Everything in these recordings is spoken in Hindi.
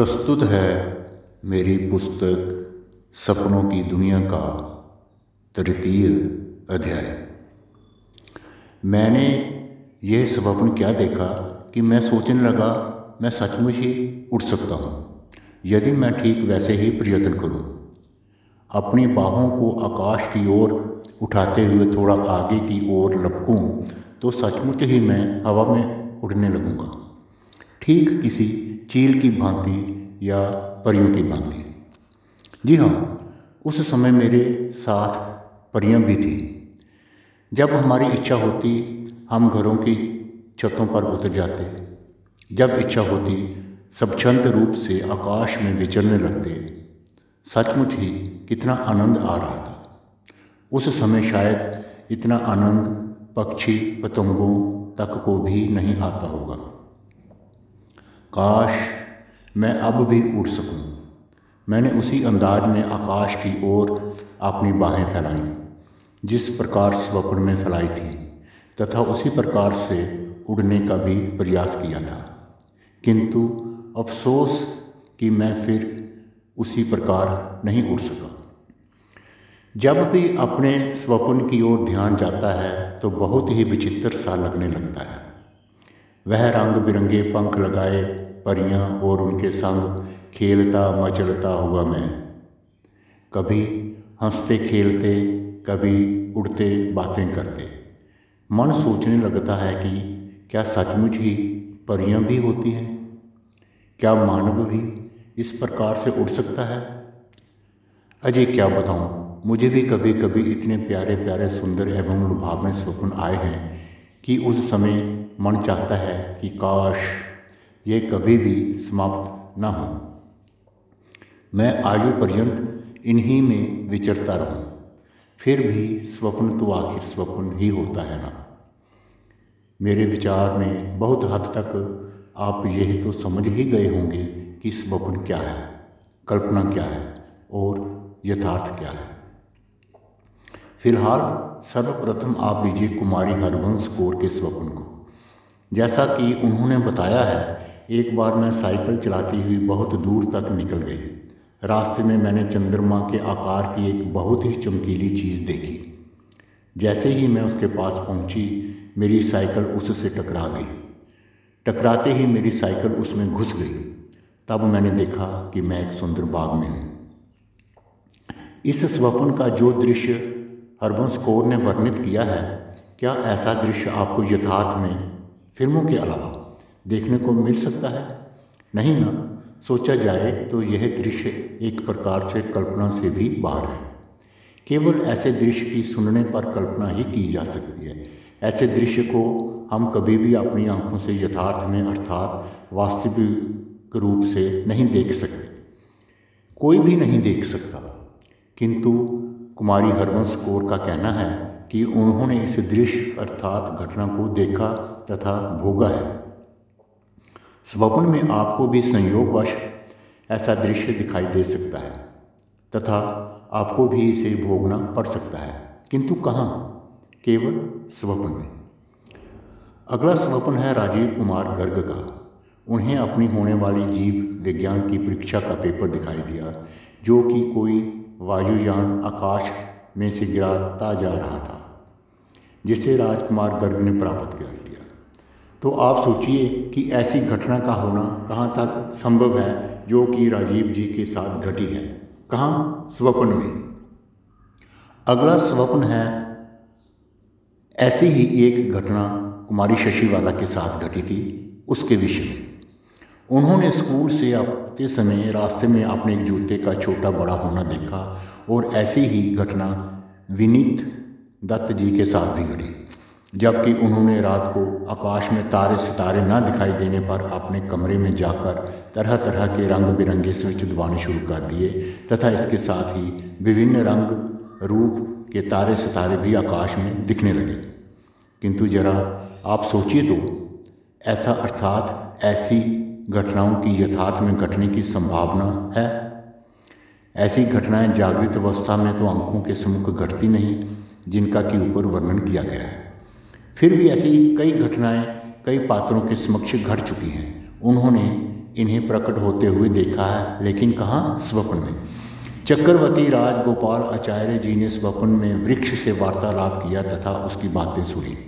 प्रस्तुत है मेरी पुस्तक सपनों की दुनिया का तृतीय अध्याय। मैंने यह स्वप्न क्या देखा कि मैं सोचने लगा, मैं सचमुच ही उठ सकता हूँ। यदि मैं ठीक वैसे ही प्रयत्न करूँ। अपनी बाहों को आकाश की ओर उठाते हुए थोड़ा आगे की ओर लपकूं तो सचमुच ही मैं हवा में उड़ने लगूँगा। ठीक किसी चील की भांति या परियों की भांति। जी हाँ उस समय मेरे साथ परियाँ भी थी। जब हमारी इच्छा होती, हम घरों की छतों पर उतर जाते। जब इच्छा होती, सब छंत रूप से आकाश में विचरने लगते। सचमुच ही कितना आनंद आ रहा था। उस समय शायद इतना आनंद पक्षी, पतंगों तक को भी नहीं आता होगा। काश मैं अब भी उड़ सकूँ। मैंने उसी अंदाज में आकाश की ओर अपनी बाहें फैलाई, जिस प्रकार स्वप्न में फैलाई थी, तथा उसी प्रकार से उड़ने का भी प्रयास किया था। किंतु अफसोस कि मैं फिर उसी प्रकार नहीं उड़ सका। जब भी अपने स्वप्न की ओर ध्यान जाता है तो बहुत ही विचित्र सा लगने लगता है। वह रंग बिरंगे पंख लगाए, परियाँ और उनके संग खेलता मचलता हुआ मैं। कभी हँसते खेलते, कभी उड़ते बातें करते। मन सोचने लगता है कि क्या सचमुच ही परियाँ भी होती हैं? क्या मानव भी इस प्रकार से उड़ सकता है? अजय, क्या बताऊँ? मुझे भी कभी कभी इतने प्यारे प्यारे सुंदर एवं लुभावने स्वप्न आए हैं कि उस समय मन चाहता है कि काश ये कभी भी समाप्त न हो। मैं आयु पर्यंत इन्हीं में विचरता रहूँ, फिर भी स्वप्न तो आखिर स्वप्न ही होता है ना। मेरे विचार में बहुत हद तक आप यह तो समझ ही गए होंगे कि स्वप्न क्या है, कल्पना क्या है और यथार्थ क्या है। फ़िलहाल सर्वप्रथम आप लीजिए कुमारी हरवंश कौर के स्वप्न को। जैसा कि उन्होंने बताया है, एक बार मैं साइकिल चलाती हुई बहुत दूर तक निकल गई। रास्ते में मैंने चंद्रमा के आकार की एक बहुत ही चमकीली चीज़ देखी। जैसे ही मैं उसके पास पहुँची, मेरी साइकिल उससे टकरा गई। टकराते ही मेरी साइकिल उसमें घुस गई। तब मैंने देखा कि मैं एक सुंदर बाग में हूँ। इस स्वप्न का जो दृश्य हरबंस कौर ने वर्णित किया है, क्या ऐसा दृश्य आपको यथार्थ में फ़िल्मों के अलावा देखने को मिल सकता है। नहीं ना, सोचा जाए तो यह दृश्य एक प्रकार से कल्पना से भी बाहर है। केवल ऐसे दृश्य की सुनने पर कल्पना ही की जा सकती है। ऐसे दृश्य को हम कभी भी अपनी आँखों से यथार्थ में, अर्थात वास्तविक रूप से नहीं देख सकते। कोई भी नहीं देख सकता। किंतु कुमारी हरवंश कौर का कहना है कि उन्होंने इस दृश्य, अर्थात घटना को देखा तथा भोगा है। स्वप्न में आपको भी संयोगवश ऐसा दृश्य दिखाई दे सकता है, तथा आपको भी इसे भोगना पड़ सकता है। किंतु कहाँ? केवल स्वप्न में। अगला स्वप्न है राजीव कुमार गर्ग का। उन्हें अपनी होने वाली जीव विज्ञान की परीक्षा का पेपर दिखाई दिया, जो कि कोई वायुयान आकाश में से गिराता जा रहा था, जिसे राजकुमार गर्ग ने प्राप्त कर लिया तो आप सोचिए कि ऐसी घटना का होना कहाँ तक संभव है, जो कि राजीव जी के साथ घटी है। कहाँ? स्वप्न में। अगला स्वप्न है, ऐसी ही एक घटना कुमारी शशिवाला के साथ घटी थी उसके विषय में। उन्होंने स्कूल से आते समय रास्ते में अपने एक जूते का छोटा बड़ा होना देखा और ऐसी ही घटना विनीत दत्त जी के साथ भी घटी। जबकि उन्होंने रात को आकाश में तारे सितारे न दिखाई देने पर अपने कमरे में जाकर तरह तरह के रंग बिरंगे स्विच दबाने शुरू कर दिए, तथा इसके साथ ही विभिन्न रंग, रूप के तारे सितारे भी आकाश में दिखने लगे। किंतु जरा आप सोचिए तो ऐसा अर्थात ऐसी घटनाओं की यथार्थ में घटने की संभावना है? ऐसी घटनाएँ जागृत अवस्था में तो आँखों के सम्मुख घटती नहीं, जिनका कि ऊपर वर्णन किया गया है। फिर भी ऐसी कई घटनाएँ, कई पात्रों के समक्ष घट चुकी हैं। उन्होंने इन्हें प्रकट होते हुए देखा है, लेकिन कहाँ? स्वप्न में। चक्रवर्ती राजगोपाल आचार्य जी ने स्वप्न में वृक्ष से वार्तालाप किया तथा उसकी बातें सुनी।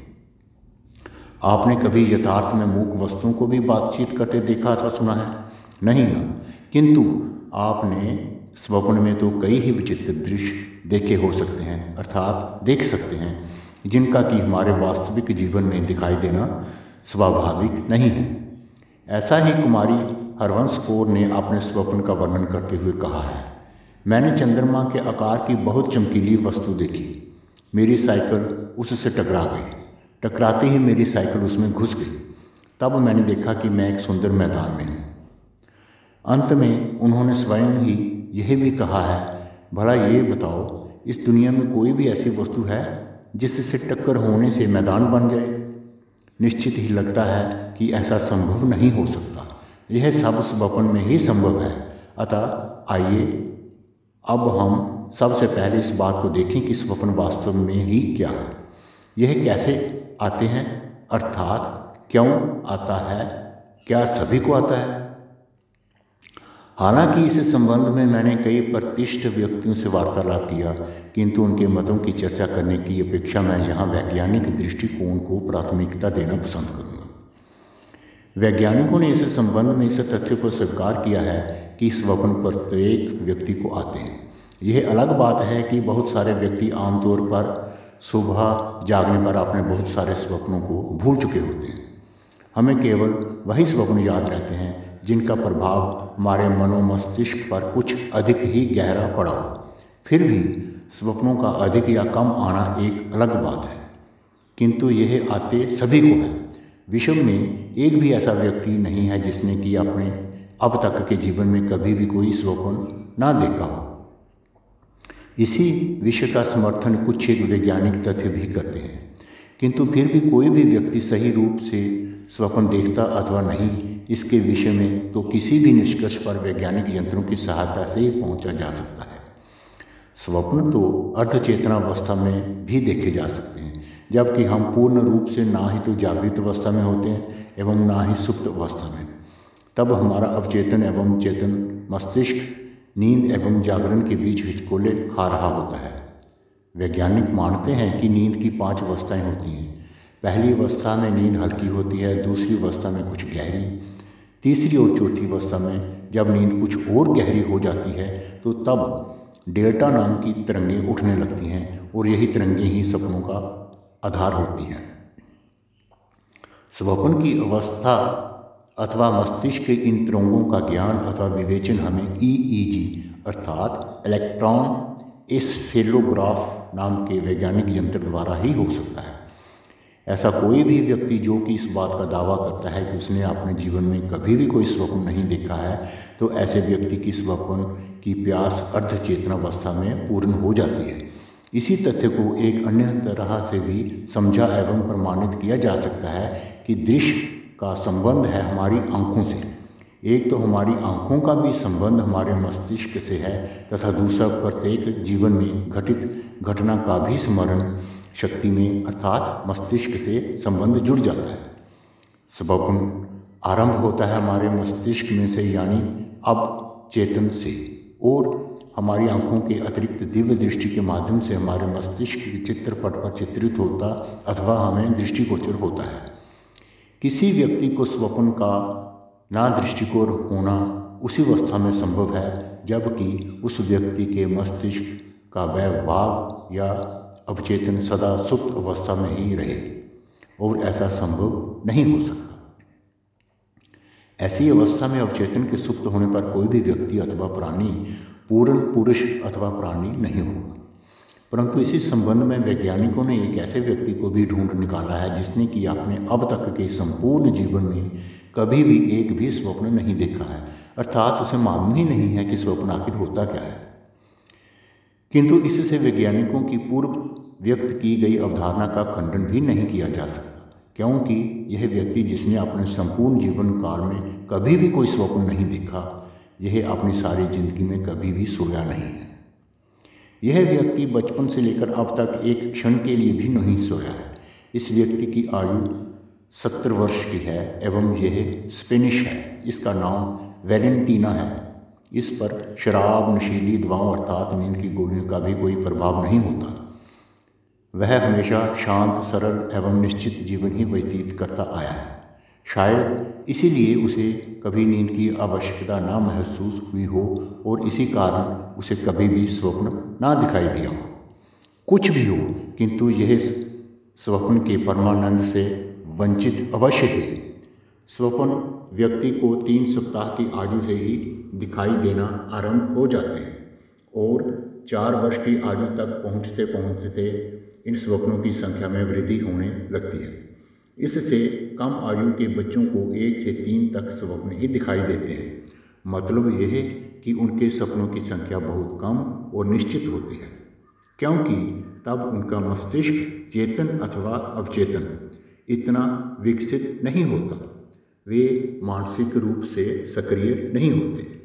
आपने कभी यथार्थ में मूक वस्तुओं को भी बातचीत करते देखा अथवा सुना है? नहीं ना। किंतु आपने स्वप्न में तो कई ही विचित्र दृश्य देखे हो सकते हैं, अर्थात देख सकते हैं। जिनका कि हमारे वास्तविक जीवन में दिखाई देना स्वाभाविक नहीं है। ऐसा ही कुमारी हरवंश कौर ने अपने स्वप्न का वर्णन करते हुए कहा है, मैंने चंद्रमा के आकार की बहुत चमकीली वस्तु देखी। मेरी साइकिल उससे टकरा गई। टकराते ही मेरी साइकिल उसमें घुस गई। तब मैंने देखा कि मैं एक सुंदर मैदान में हूँ। अंत में उन्होंने स्वयं ही यह भी कहा है, भला ये बताओ, इस दुनिया में कोई भी ऐसी वस्तु है जिससे टक्कर होने से मैदान बन जाए। निश्चित ही लगता है कि ऐसा संभव नहीं हो सकता। यह सब स्वप्न में ही संभव है। अतः आइए, अब हम सबसे पहले इस बात को देखें कि स्वप्न वास्तव में ही क्या है। यह कैसे आते हैं? अर्थात क्यों आता है? क्या सभी को आता है? हालाँकि इस संबंध में मैंने कई प्रतिष्ठ व्यक्तियों से वार्तालाप किया, किंतु उनके मतों की चर्चा करने की अपेक्षा मैं यहाँ वैज्ञानिक दृष्टिकोण को प्राथमिकता देना पसंद करूँगा। वैज्ञानिकों ने इस संबंध में इस तथ्य को स्वीकार किया है कि स्वप्न प्रत्येक व्यक्ति को आते हैं। यह अलग बात है कि बहुत सारे व्यक्ति आमतौर पर सुबह जागने पर अपने बहुत सारे स्वप्नों को भूल चुके होते हैं। हमें केवल वही स्वप्न याद रहते हैं जिनका प्रभाव हमारे मनोमस्तिष्क पर कुछ अधिक ही गहरा पड़ा हो। फिर भी स्वप्नों का अधिक या कम आना एक अलग बात है। किंतु यह आते सभी को है। विश्व में एक भी ऐसा व्यक्ति नहीं है जिसने कि अपने अब तक के जीवन में कभी भी कोई स्वप्न ना देखा हो। इसी विषय का समर्थन कुछ एक वैज्ञानिक तथ्य भी करते हैं। किंतु फिर भी कोई भी व्यक्ति सही रूप से स्वप्न देखता अथवा नहीं इसके विषय में तो किसी भी निष्कर्ष पर वैज्ञानिक यंत्रों की सहायता से ही पहुँचा जा सकता है। स्वप्न तो अर्धचेतना अवस्था में भी देखे जा सकते हैं, जबकि हम पूर्ण रूप से ना ही तो जागृत अवस्था में होते हैं एवं ना ही सुप्त अवस्था में। तब हमारा अवचेतन एवं चेतन मस्तिष्क, नींद एवं जागरण के बीच हिचकोले खा रहा होता है। वैज्ञानिक मानते हैं कि नींद की पाँच अवस्थाएँ होती हैं। पहली अवस्था में नींद हल्की होती है, दूसरी अवस्था में कुछ गहरी तीसरी और चौथी अवस्था में जब नींद कुछ और गहरी हो जाती है तो तब डेल्टा नाम की तरंगें उठने लगती हैं और यही तरंगें ही सपनों का आधार होती हैं। स्वप्न की अवस्था अथवा मस्तिष्क के इन तरंगों का ज्ञान अथवा विवेचन हमें ईईजी अर्थात इलेक्ट्रॉन इस फेलोग्राफ नाम के वैज्ञानिक यंत्र द्वारा ही हो सकता है। ऐसा कोई भी व्यक्ति जो कि इस बात का दावा करता है कि उसने अपने जीवन में कभी भी कोई स्वप्न नहीं देखा है तो ऐसे व्यक्ति की स्वप्न की प्यास अर्ध चेतनावस्था में पूर्ण हो जाती है। इसी तथ्य को एक अन्य तरह से भी समझा एवं प्रमाणित किया जा सकता है कि दृश्य का संबंध है हमारी आँखों से। एक तो हमारी आँखों का भी संबंध हमारे मस्तिष्क से है तथा दूसरा प्रत्येक जीवन में घटित घटना का भी स्मरण शक्ति में अर्थात मस्तिष्क से संबंध जुड़ जाता है। स्वप्न आरंभ होता है हमारे मस्तिष्क में से, यानी अब चेतन से। और हमारी आँखों के अतिरिक्त दिव्य दृष्टि के माध्यम से हमारे मस्तिष्क के चित्रपट पर चित्रित होता अथवा हमें दृष्टिगोचर होता है। किसी व्यक्ति को स्वप्न का ना दृष्टिकोण होना उसी अवस्था में संभव है, जबकि उस व्यक्ति के मस्तिष्क का वह भाग या अवचेतन सदा सुप्त अवस्था में ही रहे और ऐसा संभव नहीं हो सकता। ऐसी अवस्था में अवचेतन के सुप्त होने पर कोई भी व्यक्ति अथवा प्राणी पूर्ण पुरुष अथवा प्राणी नहीं होगा। परंतु इसी संबंध में वैज्ञानिकों ने एक ऐसे व्यक्ति को भी ढूंढ निकाला है जिसने कि अपने अब तक के संपूर्ण जीवन में कभी भी एक भी स्वप्न नहीं देखा है। अर्थात उसे मालूम ही नहीं है कि स्वप्न आखिर होता क्या है। किंतु इससे वैज्ञानिकों की पूर्व व्यक्त की गई अवधारणा का खंडन भी नहीं किया जा सकता, क्योंकि यह व्यक्ति जिसने अपने संपूर्ण जीवन काल में कभी भी कोई स्वप्न नहीं देखा, यह अपनी सारी ज़िंदगी में कभी भी सोया नहीं है। यह व्यक्ति बचपन से लेकर अब तक एक क्षण के लिए भी नहीं सोया है। इस व्यक्ति की आयु सत्तर वर्ष की है एवं यह स्पेनिश है। इसका नाम वेलेंटीना है। इस पर शराब, नशीली दवाओं अर्थात नींद की गोलियों का भी कोई प्रभाव नहीं होता। वह हमेशा शांत, सरल एवं निश्चित जीवन ही व्यतीत करता आया है। शायद इसीलिए उसे कभी नींद की आवश्यकता ना महसूस हुई हो और इसी कारण उसे कभी भी स्वप्न ना दिखाई दिया हो। कुछ भी हो, किंतु यह स्वप्न के परमानंद से वंचित अवश्य हुए स्वप्न व्यक्ति को तीन सप्ताह की आयु से ही दिखाई देना आरंभ हो जाते हैं और चार वर्ष की आयु तक पहुँचते पहुँचते इन स्वप्नों की संख्या में वृद्धि होने लगती है। इससे कम आयु के बच्चों को एक से तीन तक स्वप्न ही दिखाई देते हैं। मतलब यह है कि उनके सपनों की संख्या बहुत कम और निश्चित होती है, क्योंकि तब उनका मस्तिष्क चेतन अथवा अवचेतन इतना विकसित नहीं होता। वे मानसिक रूप से सक्रिय नहीं होते।